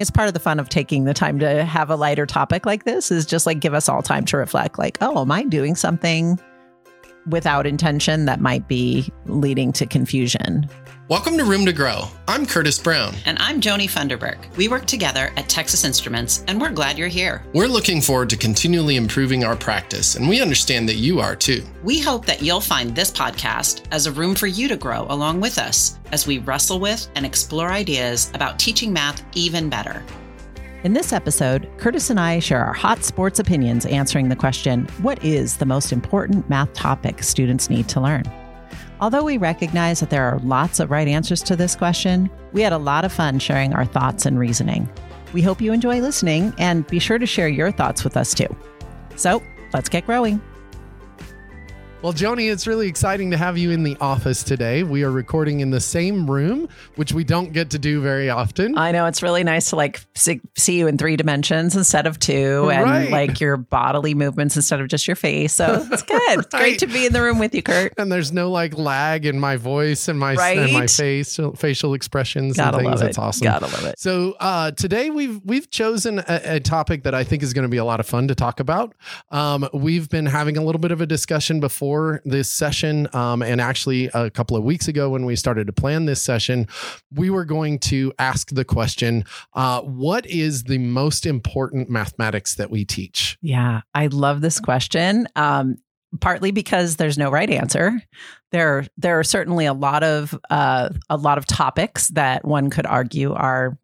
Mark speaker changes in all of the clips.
Speaker 1: It's part of the fun of taking the time to have a lighter topic like this is just like give us all time to reflect like, oh, am I doing something without intention that might be leading to confusion?
Speaker 2: Welcome to Room to Grow. I'm Curtis Brown.
Speaker 3: And I'm Joanie Funderburk. We work together at Texas Instruments, and we're glad you're here.
Speaker 2: We're looking forward to continually improving our practice, and we understand that you are too.
Speaker 3: We hope that you'll find this podcast as a room for you to grow along with us as we wrestle with and explore ideas about teaching math even better.
Speaker 1: In this episode, Curtis and I share our hot sports opinions answering the question What is the most important math topic students need to learn? Although we recognize that there are lots of right answers to this question, we had a lot of fun sharing our thoughts and reasoning. We hope you enjoy listening and be sure to share your thoughts with us too. So let's get growing.
Speaker 4: Well, Joanie, it's really exciting to have you in the office today. We are recording in the same room, which we don't get to do very often.
Speaker 1: I know it's really nice to like see, you in three dimensions instead of two, and
Speaker 4: Right.
Speaker 1: like your bodily movements instead of just your face. So it's good. It's great to be in the room with you, Kurt.
Speaker 4: And there's no like lag in my voice and my and my face facial expressions
Speaker 1: Gotta
Speaker 4: and things.
Speaker 1: love it.
Speaker 4: That's awesome.
Speaker 1: Gotta love it.
Speaker 4: So uh, today we've we've chosen a, a topic that I think is going to be a lot of fun to talk about. Um, we've been having a little bit of a discussion before this session, um, and actually a couple of weeks ago when we started to plan this session, we were going to ask the question: uh, What is the most important mathematics that we teach?
Speaker 1: Yeah, I love this question. Um, partly because there's no right answer. There, there are certainly a lot of uh, a lot of topics that one could argue are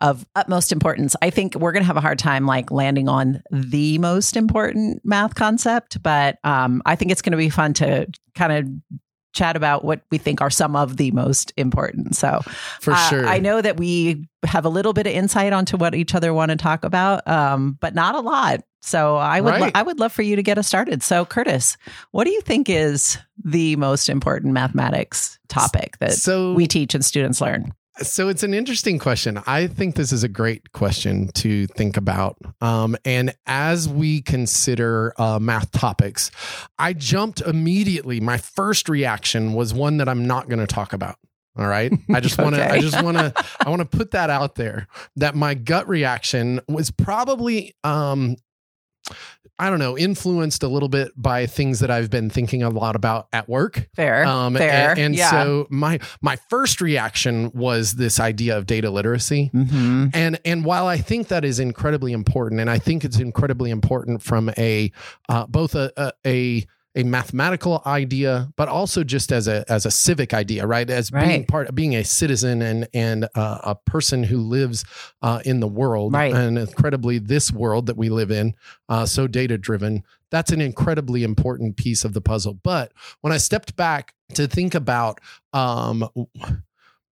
Speaker 1: of utmost importance. I think we're going to have a hard time like landing on the most important math concept, but um, I think it's going to be fun to kind of chat about what we think are some of the most important. So
Speaker 4: For
Speaker 1: uh,
Speaker 4: sure,
Speaker 1: I know that we have a little bit of insight onto what each other want to talk about, um, but not a lot. So I would lo- I would love for you to get us started. So Curtis, what do you think is the most important mathematics topic that
Speaker 4: So
Speaker 1: we teach and students learn?
Speaker 4: So it's an interesting question. I think this is a great question to think about. Um, and as we consider uh, math topics, I jumped immediately. My first reaction was one that I'm not going to talk about. All right. I just want to, I just want to, I want to put that out there that my gut reaction was probably, um, I don't know, influenced a little bit by things that I've been thinking a lot about at work.
Speaker 1: Fair,
Speaker 4: Um,
Speaker 1: fair,
Speaker 4: And, and
Speaker 1: yeah.
Speaker 4: so my my first reaction was this idea of data literacy.
Speaker 1: Mhm.
Speaker 4: And and while I think that is incredibly important, and I think it's incredibly important from a uh, both a, a a a mathematical idea, but also just as a as a civic idea, right? As being
Speaker 1: Right.
Speaker 4: part being a citizen and and uh, a person who lives uh, in the world,
Speaker 1: Right.
Speaker 4: and incredibly this world that we live in, uh, so data driven. That's an incredibly important piece of the puzzle. But when I stepped back to think about um,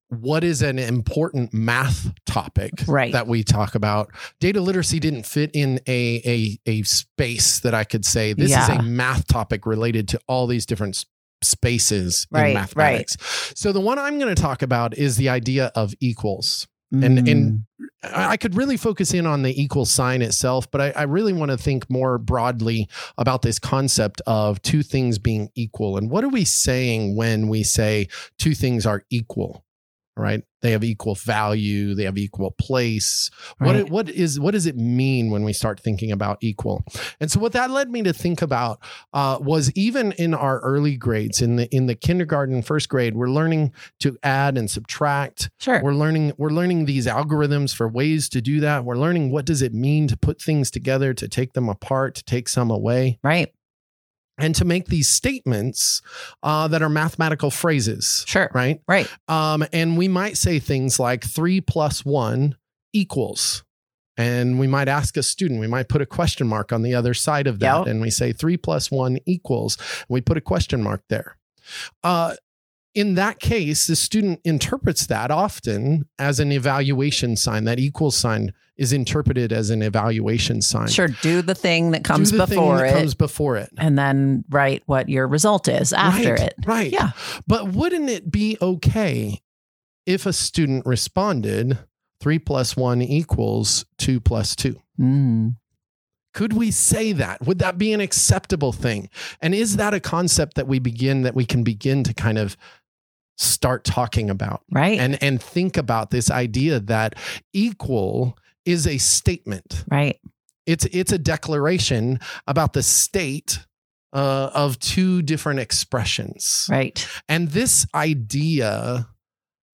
Speaker 4: what is an important math topic
Speaker 1: Right.
Speaker 4: that we talk about data literacy didn't fit in a a, a space that i could say this is a math topic related to all these different spaces
Speaker 1: Right,
Speaker 4: in mathematics so the one i'm going to talk about is the idea of equals And-
Speaker 1: Mm.
Speaker 4: and- I I could really focus in on the equal sign itself, but I, I really want to think more broadly about this concept of two things being equal. And what are we saying when we say two things are equal? Right? They have equal value. They have equal place. What what is what does it mean when we start thinking about equal? And so what that led me to think about uh, was even in our early grades, in the in the kindergarten, first grade, we're learning to add and subtract.
Speaker 1: sure.
Speaker 4: We're learning we're learning these algorithms for ways to do that. We're learning what does it mean to put things together, to take them apart, to take some away,
Speaker 1: right.
Speaker 4: And to make these statements uh, that are mathematical phrases.
Speaker 1: Sure.
Speaker 4: Right.
Speaker 1: Right.
Speaker 4: Um, and we might say things like three plus one equals. And we might ask a student, we might put a question mark on the other side of that.
Speaker 1: Yep.
Speaker 4: And we say three plus one equals. And we put a question mark there. Uh, in that case, the student interprets that often as an evaluation sign. That equals sign is interpreted as an evaluation sign.
Speaker 1: Sure. Do the thing that
Speaker 4: Do
Speaker 1: comes
Speaker 4: the thing
Speaker 1: before
Speaker 4: that
Speaker 1: it,
Speaker 4: comes before it.
Speaker 1: and then write what your result is after
Speaker 4: right,
Speaker 1: it.
Speaker 4: Right.
Speaker 1: Yeah.
Speaker 4: But wouldn't it be okay if a student responded three plus one equals two plus two?
Speaker 1: Mm.
Speaker 4: Could we say that? Would that be an acceptable thing? And is that a concept that we begin that we can begin to kind of start talking about
Speaker 1: Right.
Speaker 4: and and think about this idea that equal is a statement.
Speaker 1: Right.
Speaker 4: It's it's a declaration about the state uh, of two different expressions.
Speaker 1: Right.
Speaker 4: And this idea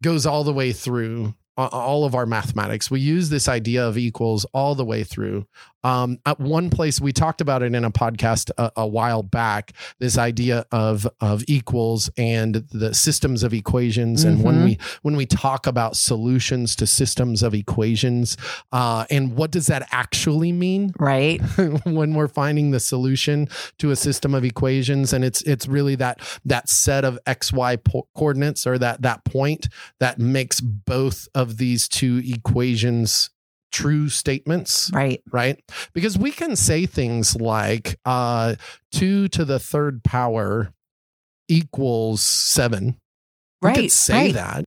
Speaker 4: goes all the way through all of our mathematics. We use this idea of equals all the way through. Um, at one place, we talked about it in a podcast a, a while back. This idea of of equals and the systems of equations, and when
Speaker 1: Mhm.
Speaker 4: we when we talk about solutions to systems of equations, uh, and what does that actually mean?
Speaker 1: Right.
Speaker 4: when we're finding the solution to a system of equations and it's it's really that that set of xy po- coordinates or that that point that makes both of these two equations true statements
Speaker 1: Right.
Speaker 4: right because we can say things like uh 2 to the third power equals 7 we
Speaker 1: Right.
Speaker 4: could say
Speaker 1: right.
Speaker 4: that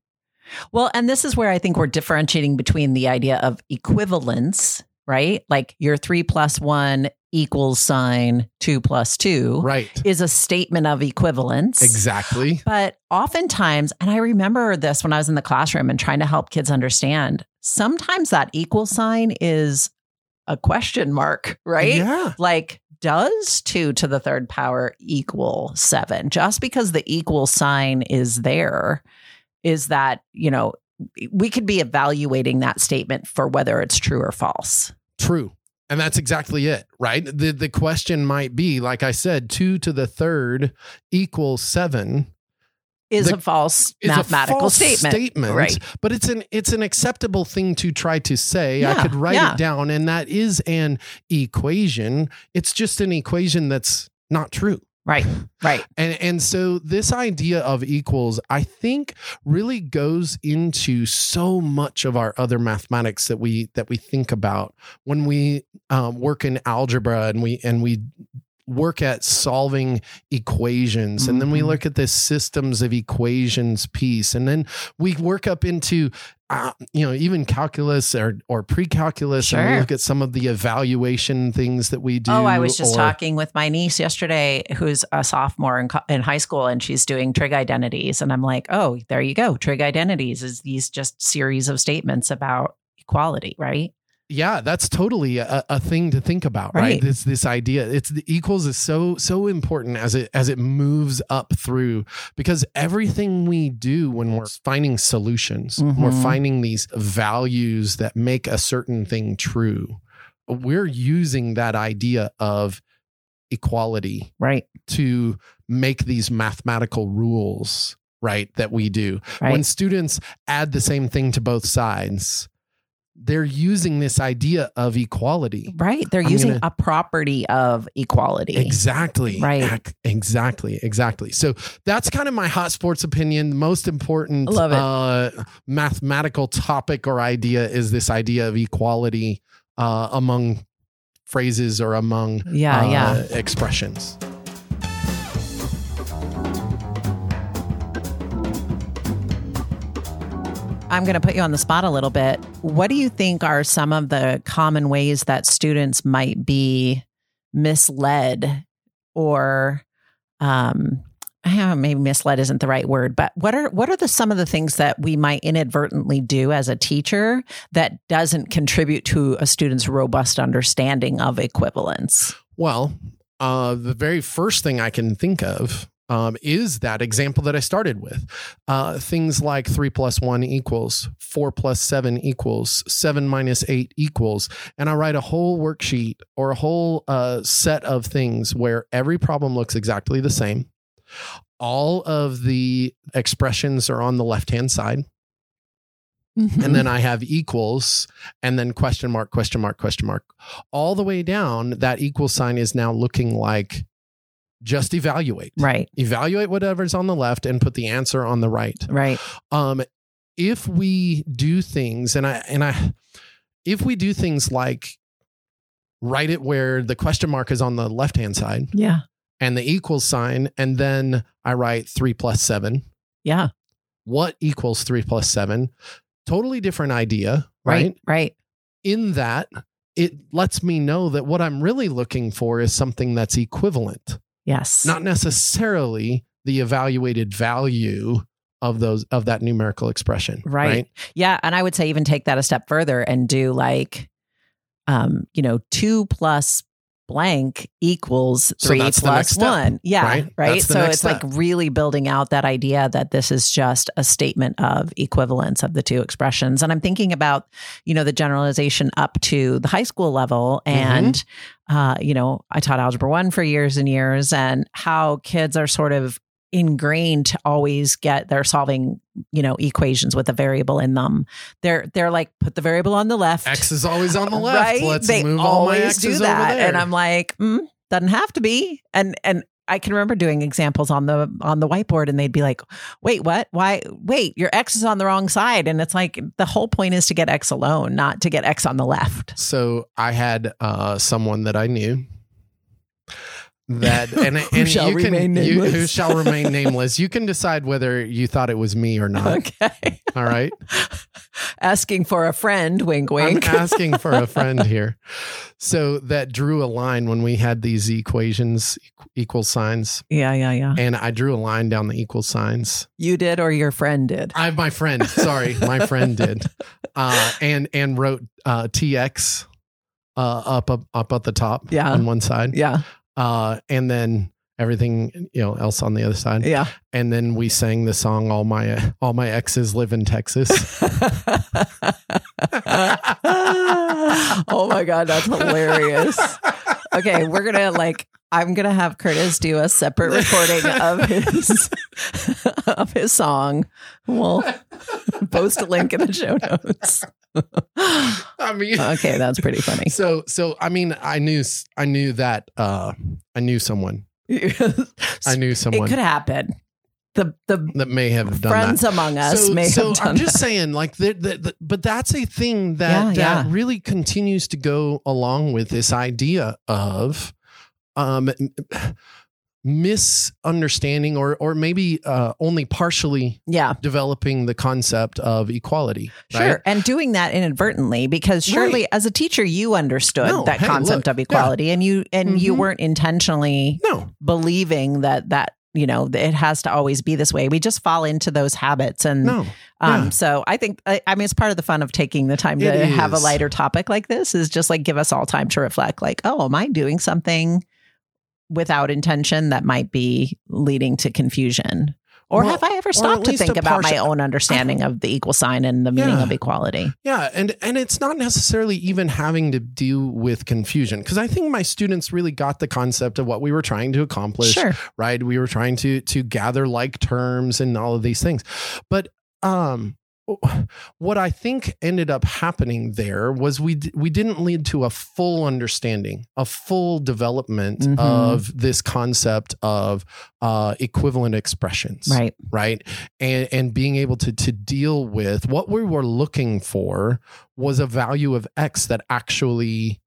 Speaker 1: Well, and this is where I think we're differentiating between the idea of equivalence, right? Like your three plus one equals sign two plus two
Speaker 4: right
Speaker 1: is a statement of equivalence.
Speaker 4: exactly
Speaker 1: But oftentimes, and I remember this when I was in the classroom and trying to help kids understand, sometimes that equal sign is a question mark, right?
Speaker 4: yeah
Speaker 1: Like, does two to the third power equal seven? Just because the equal sign is there, is that, you know, we could be evaluating that statement for whether it's true or false.
Speaker 4: True. And that's exactly it, right? The the question might be, like I said, two to the third equals seven.
Speaker 1: Is
Speaker 4: The-
Speaker 1: a false mathematical
Speaker 4: a false
Speaker 1: statement. Right.
Speaker 4: But it's an it's an acceptable thing to try to say. I could write
Speaker 1: yeah.
Speaker 4: it down, and that is an equation. It's just an equation that's not true.
Speaker 1: Right. Right.
Speaker 4: And and so this idea of equals, I think, really goes into so much of our other mathematics that we that we think about when we um, work in algebra and we and we work at solving equations and then we
Speaker 1: Mhm.
Speaker 4: look at this systems of equations piece and then we work up into uh, you know even calculus or or pre-calculus and we look at some of the evaluation things that we do
Speaker 1: Oh, I was just
Speaker 4: or-
Speaker 1: talking with my niece yesterday, who's a sophomore in, in high school, and she's doing trig identities. And I'm like, oh, there you go. Trig identities is these just series of statements about equality, right?
Speaker 4: Yeah that's totally a, a thing to think about right.
Speaker 1: Right.
Speaker 4: this this idea it's the equals is so so important as it as it moves up through because everything we do when we're finding solutions when we're
Speaker 1: mm-hmm.
Speaker 4: finding these values that make a certain thing true we're using that idea of equality
Speaker 1: Right.
Speaker 4: to make these mathematical rules right that we do
Speaker 1: Right.
Speaker 4: when students add the same thing to both sides they're using this idea of equality
Speaker 1: right. They're
Speaker 4: I'm
Speaker 1: using
Speaker 4: gonna-
Speaker 1: a property of equality.
Speaker 4: exactly
Speaker 1: Right.
Speaker 4: Ac- exactly exactly so that's kind of my hot sports opinion the most important. Uh, mathematical topic or idea is this idea of equality uh, among phrases or among
Speaker 1: Yeah.
Speaker 4: uh,
Speaker 1: yeah.
Speaker 4: expressions
Speaker 1: I'm going to put you on the spot a little bit. What do you think are some of the common ways that students might be misled or um maybe misled isn't the right word, but what are what are the some of the things that we might inadvertently do as a teacher that doesn't contribute to a student's robust understanding of equivalence?
Speaker 4: Well, uh, the very first thing I can think of um, is that example that I started with. Uh, things like three plus one equals, four plus seven equals, seven minus eight equals. And I write a whole worksheet or a whole uh, set of things where every problem looks exactly the same. All of the expressions are on the left hand side and then I have equals and then question mark, question mark, question mark. All the way down, that equal sign is now looking like just evaluate.
Speaker 1: right,
Speaker 4: Evaluate whatever's on the left and put the answer on the right.
Speaker 1: right,
Speaker 4: Um, if we do things, and I and I if we do things like write it where the question mark is on the left hand side
Speaker 1: yeah,
Speaker 4: and the equal sign, and then I write three plus seven.
Speaker 1: yeah,
Speaker 4: What equals three plus seven? Totally different idea, right?
Speaker 1: right, right,
Speaker 4: in that it lets me know that what I'm really looking for is something that's equivalent,
Speaker 1: yes,
Speaker 4: not necessarily the evaluated value of those of that numerical expression.
Speaker 1: Right. Yeah. And I would say even take that a step further and do like um, you know, two plus blank equals
Speaker 4: So
Speaker 1: three
Speaker 4: the
Speaker 1: plus
Speaker 4: step,
Speaker 1: one. Yeah.
Speaker 4: right?
Speaker 1: Right. So it's like really building out that idea that this is just a statement of equivalence of the two expressions. And I'm thinking about, you know, the generalization up to the high school level.
Speaker 4: Mm-hmm.
Speaker 1: And, uh, you know, I taught algebra one for years and years and how kids are sort of ingrained to always get they're solving you know equations with a variable in them. They're they're like put the variable on the left.
Speaker 4: X is always on the left.
Speaker 1: right?
Speaker 4: Let's
Speaker 1: they
Speaker 4: move all my
Speaker 1: always
Speaker 4: X's
Speaker 1: do that.
Speaker 4: Over there.
Speaker 1: and i'm like mm, doesn't have to be. And and i can remember doing examples on the on the whiteboard and they'd be like wait what? Why wait your x is on the wrong side. And it's like the whole point is to get x alone not to get x on the left.
Speaker 4: So I had uh, someone that I knew that and, and
Speaker 1: shall
Speaker 4: you can
Speaker 1: remain
Speaker 4: you, who shall remain nameless. You can decide whether you thought it was me or not.
Speaker 1: okay
Speaker 4: All right.
Speaker 1: asking for a friend wink wink
Speaker 4: I'm asking for a friend here. So that drew a line when we had these equations equal signs
Speaker 1: yeah yeah yeah
Speaker 4: and I drew a line down the equal signs.
Speaker 1: you did or your friend did
Speaker 4: I have my friend, sorry, my friend did. Uh and and wrote uh TX uh up up up at the top
Speaker 1: Yeah.
Speaker 4: on one side.
Speaker 1: yeah
Speaker 4: uh, and then everything you know else on the other side.
Speaker 1: yeah
Speaker 4: And then we sang the song "All My All My Exes Live in Texas."
Speaker 1: oh my god, that's hilarious. Okay, we're gonna like I'm gonna have Curtis do a separate recording of his of his song. We'll post a link in the show notes.
Speaker 4: I mean,
Speaker 1: Okay, that's pretty funny.
Speaker 4: so so I mean, I knew I knew that uh, I knew someone. I knew someone.
Speaker 1: it could happen. The the
Speaker 4: that may have done
Speaker 1: friends
Speaker 4: that.
Speaker 1: among us
Speaker 4: so,
Speaker 1: may
Speaker 4: so
Speaker 1: have done
Speaker 4: I'm just
Speaker 1: that.
Speaker 4: saying, like, the, the, the, but that's a thing that
Speaker 1: Yeah,
Speaker 4: that
Speaker 1: yeah.
Speaker 4: really continues to go along with this idea of um, misunderstanding or or maybe uh, only partially
Speaker 1: Yeah.
Speaker 4: developing the concept of equality.
Speaker 1: Sure.
Speaker 4: Right?
Speaker 1: And doing that inadvertently because surely
Speaker 4: Right.
Speaker 1: as a teacher you understood
Speaker 4: No,
Speaker 1: that
Speaker 4: hey,
Speaker 1: concept
Speaker 4: look,
Speaker 1: of equality and you and you
Speaker 4: Mhm.
Speaker 1: weren't intentionally
Speaker 4: No.
Speaker 1: believing that that you know it has to always be this way. We just fall into those habits and
Speaker 4: No.
Speaker 1: um
Speaker 4: yeah.
Speaker 1: so I think I, I mean it's part of the fun of taking the time to have a lighter topic like this is just like give us all time to reflect like, oh, am I doing something without intention that might be leading to confusion? Or
Speaker 4: Well,
Speaker 1: have I ever stopped to think about my own understanding of the equal sign and the meaning
Speaker 4: Yeah.
Speaker 1: of equality?
Speaker 4: Yeah, and and it's not necessarily even having to do with confusion because I think my students really got the concept of what we were trying to accomplish.
Speaker 1: Sure.
Speaker 4: right? We were trying to to gather like terms and all of these things. But um what I think ended up happening there was we d- we didn't lead to a full understanding, a full development
Speaker 1: Mhm.
Speaker 4: of this concept of uh, equivalent expressions,
Speaker 1: Right.
Speaker 4: right? And and being able to to deal with what we were looking for was a value of x that actually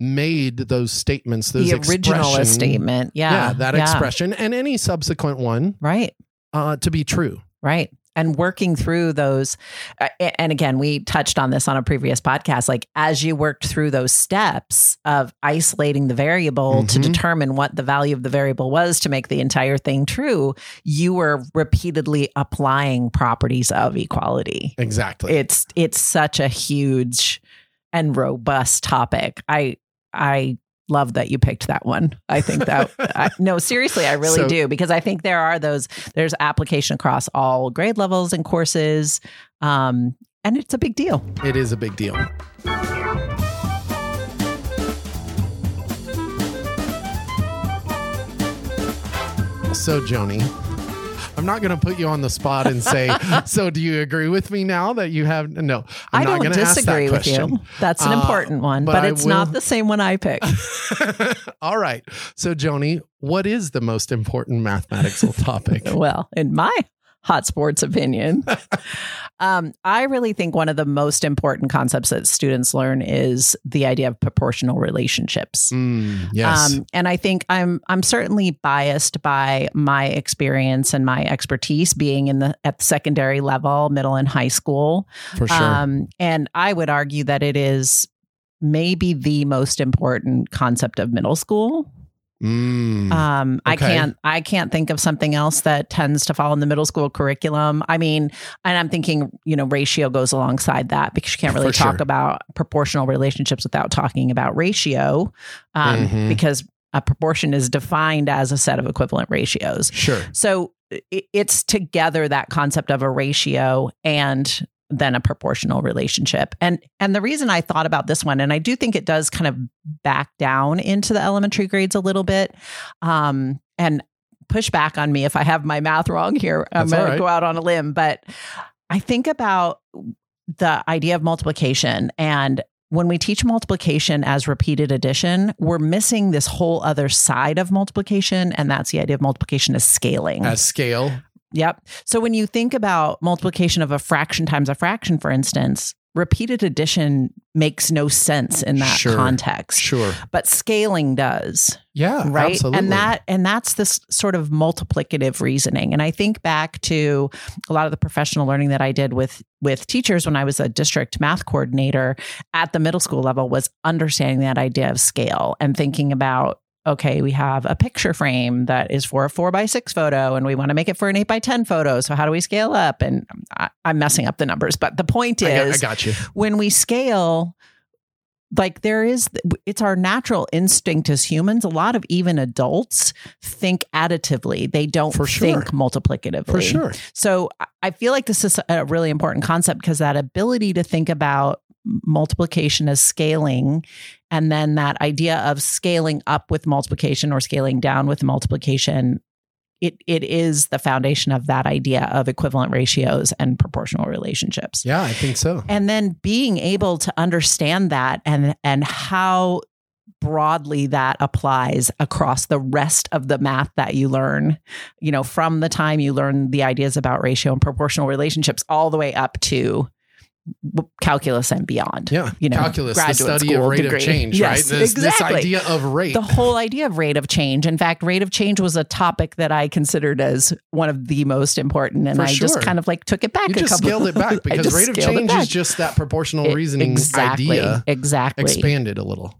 Speaker 4: made those statements, those
Speaker 1: the original statement. Yeah.
Speaker 4: yeah, that expression and any subsequent one
Speaker 1: Right.
Speaker 4: uh, to be true.
Speaker 1: Right. And working through those. uh, And again, we touched on this on a previous podcast. Like, as you worked through those steps of isolating the variable to
Speaker 4: Mhm.
Speaker 1: determine what the value of the variable was to make the entire thing true, you were repeatedly applying properties of equality.
Speaker 4: Exactly.
Speaker 1: It's it's such a huge and robust topic. I I love that you picked that one. I think that I, no, seriously, I really
Speaker 4: So-
Speaker 1: do because I think there are those there's application across all grade levels and courses, um, and it's a big deal.
Speaker 4: it is a big deal. So, Joanie, I'm not going to put you on the spot and say, "So, do you agree with me now that you have?" No, I'm
Speaker 1: I
Speaker 4: not ask that
Speaker 1: disagree with
Speaker 4: question.
Speaker 1: you. That's an
Speaker 4: Uh,
Speaker 1: important one,
Speaker 4: but
Speaker 1: but, it's
Speaker 4: will-
Speaker 1: not the same one I picked.
Speaker 4: All right. So, Joanie, what is the most important mathematical topic?
Speaker 1: well, in my hot sports opinion, um, I really think one of the most important concepts that students learn is the idea of proportional relationships.
Speaker 4: Mm, yes.
Speaker 1: Um, and I think I'm I'm certainly biased by my experience and my expertise being in the at the secondary level, middle and high school.
Speaker 4: for sure.
Speaker 1: Um, and I would argue that it is maybe the most important concept of middle school.
Speaker 4: Mm.
Speaker 1: Um, I
Speaker 4: Okay.
Speaker 1: can't I can't think of something else that tends to fall in the middle school curriculum. I mean, and I'm thinking, you know, ratio goes alongside that because you can't really
Speaker 4: For
Speaker 1: talk
Speaker 4: sure.
Speaker 1: about proportional relationships without talking about ratio, um,
Speaker 4: Mhm.
Speaker 1: because a proportion is defined as a set of equivalent ratios.
Speaker 4: sure.
Speaker 1: So it's together that concept of a ratio and then a proportional relationship. And and the reason I thought about this one, and I do think it does kind of back down into the elementary grades a little bit. Um, and push back on me if I have my math wrong here. I'm going
Speaker 4: right.
Speaker 1: to go out on a limb, but I think about the idea of multiplication and when we teach multiplication as repeated addition, we're missing this whole other side of multiplication, and that's the idea of multiplication as scaling.
Speaker 4: As scale.
Speaker 1: Yep. So when you think about multiplication of a fraction times a fraction, for instance, repeated addition makes no sense in that
Speaker 4: Sure.
Speaker 1: context.
Speaker 4: Sure.
Speaker 1: But scaling does,
Speaker 4: Yeah.
Speaker 1: right?
Speaker 4: Absolutely.
Speaker 1: And that and that's this sort of multiplicative reasoning. And I think back to a lot of the professional learning that I did with with teachers when I was a district math coordinator at the middle school level was understanding that idea of scale and thinking about okay, we have a picture frame that is for a four by six photo and we want to make it for an eight by 10 photo. So, how do we scale up? And I, I'm messing up the numbers, but the point
Speaker 4: I got, I
Speaker 1: is
Speaker 4: got you.
Speaker 1: when we scale, like there is, it's our natural instinct as humans. A lot of even adults think additively, they don't
Speaker 4: sure.
Speaker 1: think multiplicatively.
Speaker 4: For sure.
Speaker 1: So I feel like this is a really important concept because that ability to think about multiplication as scaling and then that idea of scaling up with multiplication or scaling down with multiplication it it is the foundation of that idea of equivalent ratios and proportional relationships
Speaker 4: Yeah, I think so.
Speaker 1: and then being able to understand that and and how broadly that applies across the rest of the math that you learn you know from the time you learn the ideas about ratio and proportional relationships all the way up to calculus and beyond
Speaker 4: Yeah.
Speaker 1: you know,
Speaker 4: Calculus, the study of rate
Speaker 1: degree.
Speaker 4: of change,
Speaker 1: Yes,
Speaker 4: right? This, this idea of rate.
Speaker 1: the whole idea of rate of change. In fact, rate of change was a topic that I considered as one of the most important, and
Speaker 4: For
Speaker 1: I just kind of like took it back.
Speaker 4: you
Speaker 1: a
Speaker 4: just
Speaker 1: couple
Speaker 4: scaled it back because rate of change is just that proportional
Speaker 1: It-
Speaker 4: reasoning
Speaker 1: exactly,
Speaker 4: idea
Speaker 1: exactly.
Speaker 4: expanded a little.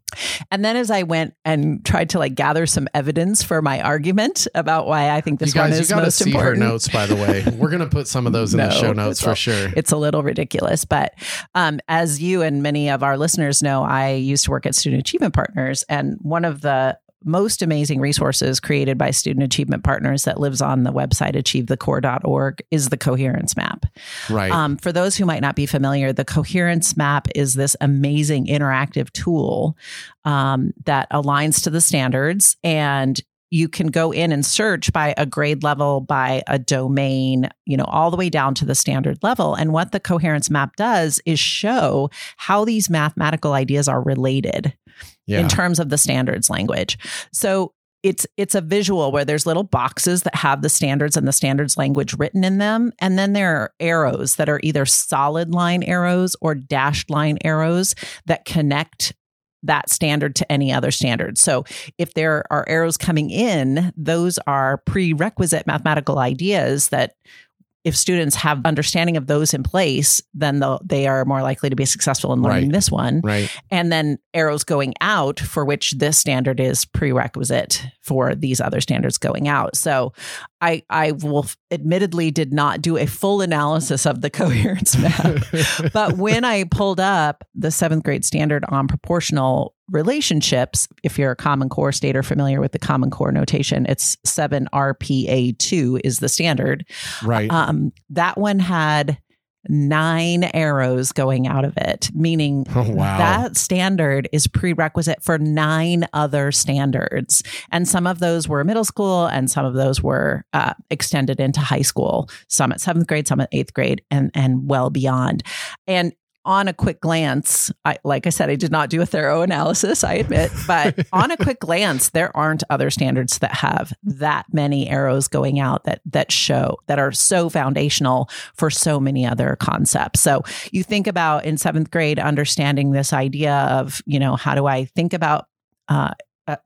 Speaker 1: And then as I went and tried to like gather some evidence for my argument about why I think this
Speaker 4: you guys,
Speaker 1: one
Speaker 4: you
Speaker 1: is
Speaker 4: to
Speaker 1: most
Speaker 4: see
Speaker 1: important.
Speaker 4: her notes, by the way. We're going to put some of those in the show notes for
Speaker 1: all-
Speaker 4: sure.
Speaker 1: It's a little ridiculous, but um, as you and many of our listeners know, I used to work at Student Achievement Partners, and one of the most amazing resources created by Student Achievement Partners that lives on the website achievethecore.org is the coherence map.
Speaker 4: Right.
Speaker 1: Um, for those who might not be familiar, the coherence map is this amazing interactive tool um, that aligns to the standards and you can go in and search by a grade level, by a domain, you know, all the way down to the standard level. And what the coherence map does is show how these mathematical ideas are related
Speaker 4: yeah.
Speaker 1: in terms of the standards language. So it's it's a visual where there's little boxes that have the standards and the standards language written in them and then there are arrows that are either solid line arrows or dashed line arrows that connect that standard to any other standard. So if there are arrows coming in, those are prerequisite mathematical ideas that if students have understanding of those in place, then they are more likely to be successful in learning
Speaker 4: Right.
Speaker 1: this one
Speaker 4: right.
Speaker 1: and then arrows going out for which this standard is prerequisite for these other standards going out. So I I will admittedly did not do a full analysis of the coherence map. but when I pulled up the seventh grade standard on proportional relationships, if you're a Common Core state or familiar with the Common Core notation, it's 7RPA2 is the standard.
Speaker 4: right.
Speaker 1: Um, that one had nine arrows going out of it, meaning
Speaker 4: oh, wow.
Speaker 1: that standard is prerequisite for nine other standards. And some of those were middle school and some of those were uh, extended into high school, some at seventh grade, some at eighth grade, and, and well beyond. And on a quick glance, I, like I said, I did not do a thorough analysis, I admit, but on a quick glance, there aren't other standards that have that many arrows going out that that show that are so foundational for so many other concepts. So you think about in seventh grade understanding this idea of, you know, how do I think about uh,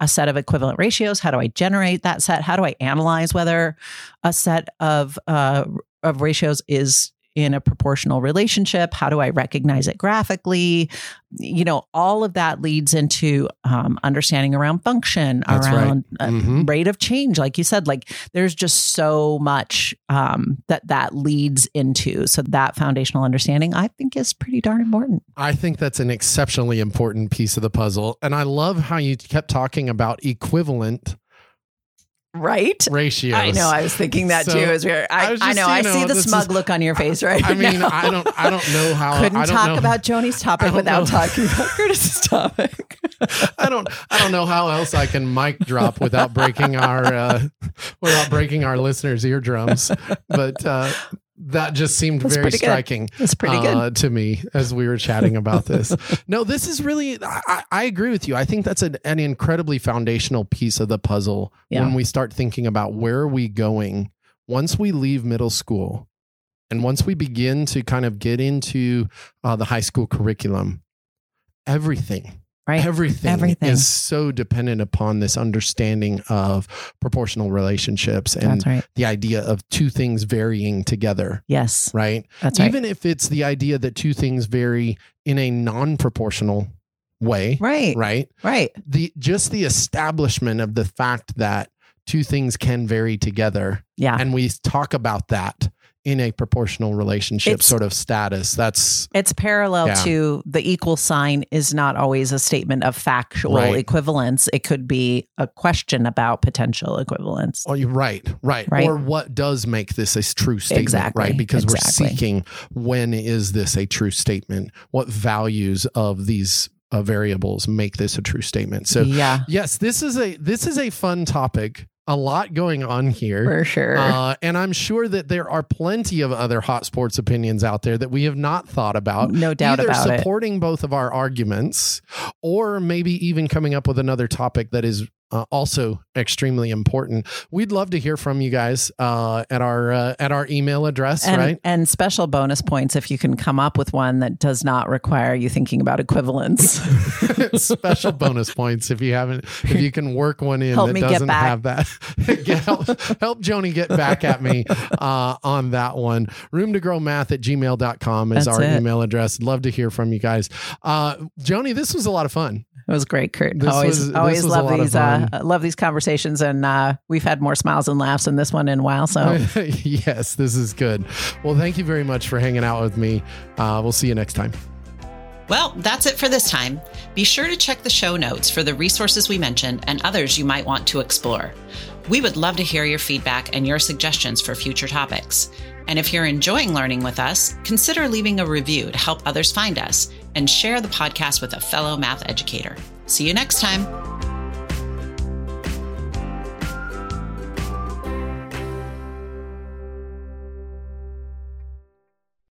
Speaker 1: a set of equivalent ratios? How do I generate that set? How do I analyze whether a set of uh, of ratios is in a proportional relationship? How do I recognize it graphically? You know, all of that leads into um, understanding around function,
Speaker 4: That's right.
Speaker 1: around uh,
Speaker 4: Mhm.
Speaker 1: rate of change. Like you said, like there's just so much um, that that leads into. So that foundational understanding, I think, is pretty darn important.
Speaker 4: I think that's an exceptionally important piece of the puzzle. And I love how you kept talking about equivalent
Speaker 1: Right?
Speaker 4: ratios.
Speaker 1: I know. I was thinking that
Speaker 4: So,
Speaker 1: too. As we were,
Speaker 4: I
Speaker 1: I,
Speaker 4: was
Speaker 1: I, know. I
Speaker 4: know,
Speaker 1: see the smug
Speaker 4: is-
Speaker 1: look on your face right
Speaker 4: I mean,
Speaker 1: now.
Speaker 4: I don't I don't know how
Speaker 1: Couldn't
Speaker 4: I don't
Speaker 1: talk
Speaker 4: know.
Speaker 1: about
Speaker 4: Joanie's
Speaker 1: topic without
Speaker 4: know.
Speaker 1: talking about Curtis's topic.
Speaker 4: I don't I don't know how else I can mic drop without breaking our uh, without breaking our listeners' eardrums. But uh, that just seemed
Speaker 1: That's
Speaker 4: very
Speaker 1: good.
Speaker 4: striking.
Speaker 1: That's pretty good.
Speaker 4: uh, to me as we were chatting about this. no, this is really, I, I agree with you. I think that's an, an incredibly foundational piece of the puzzle
Speaker 1: Yeah.
Speaker 4: when we start thinking about where are we going once we leave middle school and once we begin to kind of get into uh, the high school curriculum. Everything,
Speaker 1: Right.
Speaker 4: everything,
Speaker 1: Everything.
Speaker 4: is so dependent upon this understanding of proportional relationships and
Speaker 1: right.
Speaker 4: the idea of two things varying together,
Speaker 1: Yes.
Speaker 4: right?
Speaker 1: That's right.
Speaker 4: even if it's the idea that two things vary in a non-proportional way
Speaker 1: right.
Speaker 4: right
Speaker 1: Right.
Speaker 4: the just the establishment of the fact that two things can vary together
Speaker 1: Yeah.
Speaker 4: and we talk about that in a proportional relationship
Speaker 1: It's-
Speaker 4: sort of status that's
Speaker 1: It's parallel
Speaker 4: Yeah.
Speaker 1: to the equal sign is not always a statement of factual
Speaker 4: Right.
Speaker 1: equivalence. It could be a question about potential equivalence.
Speaker 4: oh you're right, right
Speaker 1: Right.
Speaker 4: or what does make this a true statement
Speaker 1: Exactly,
Speaker 4: right because
Speaker 1: exactly.
Speaker 4: we're seeking when is this a true statement what values of these uh, variables make this a true statement so
Speaker 1: yeah,
Speaker 4: Yes, this is a this is a fun topic. A lot going on here.
Speaker 1: for sure.
Speaker 4: Uh, and I'm sure that there are plenty of other hot sports opinions out there that we have not thought about.
Speaker 1: no doubt
Speaker 4: either
Speaker 1: about it.
Speaker 4: supporting both of our arguments or maybe even coming up with another topic that is uh, also extremely important. We'd love to hear from you guys uh, at our uh, at our email address,
Speaker 1: And,
Speaker 4: right?
Speaker 1: and special bonus points if you can come up with one that does not require you thinking about equivalence.
Speaker 4: Special bonus points if you haven't, if you can work one in
Speaker 1: Help
Speaker 4: that doesn't have that. Get- help, help Joanie get back at me uh, on that one. Room to grow math at gmail.com is
Speaker 1: That's
Speaker 4: our
Speaker 1: it.
Speaker 4: email address. Love to hear from you guys. Uh, Joanie, this was a lot of fun.
Speaker 1: It was great, Kurt.
Speaker 4: This
Speaker 1: always,
Speaker 4: was-
Speaker 1: always love these. Uh, love these conversations, and uh, we've had more smiles and laughs in this one in a while. So
Speaker 4: yes, this is good. Well, thank you very much for hanging out with me. Uh, we'll see you next time.
Speaker 3: Well, that's it for this time. Be sure to check the show notes for the resources we mentioned and others you might want to explore. We would love to hear your feedback and your suggestions for future topics. And if you're enjoying learning with us, consider leaving a review to help others find us and share the podcast with a fellow math educator. See you next time.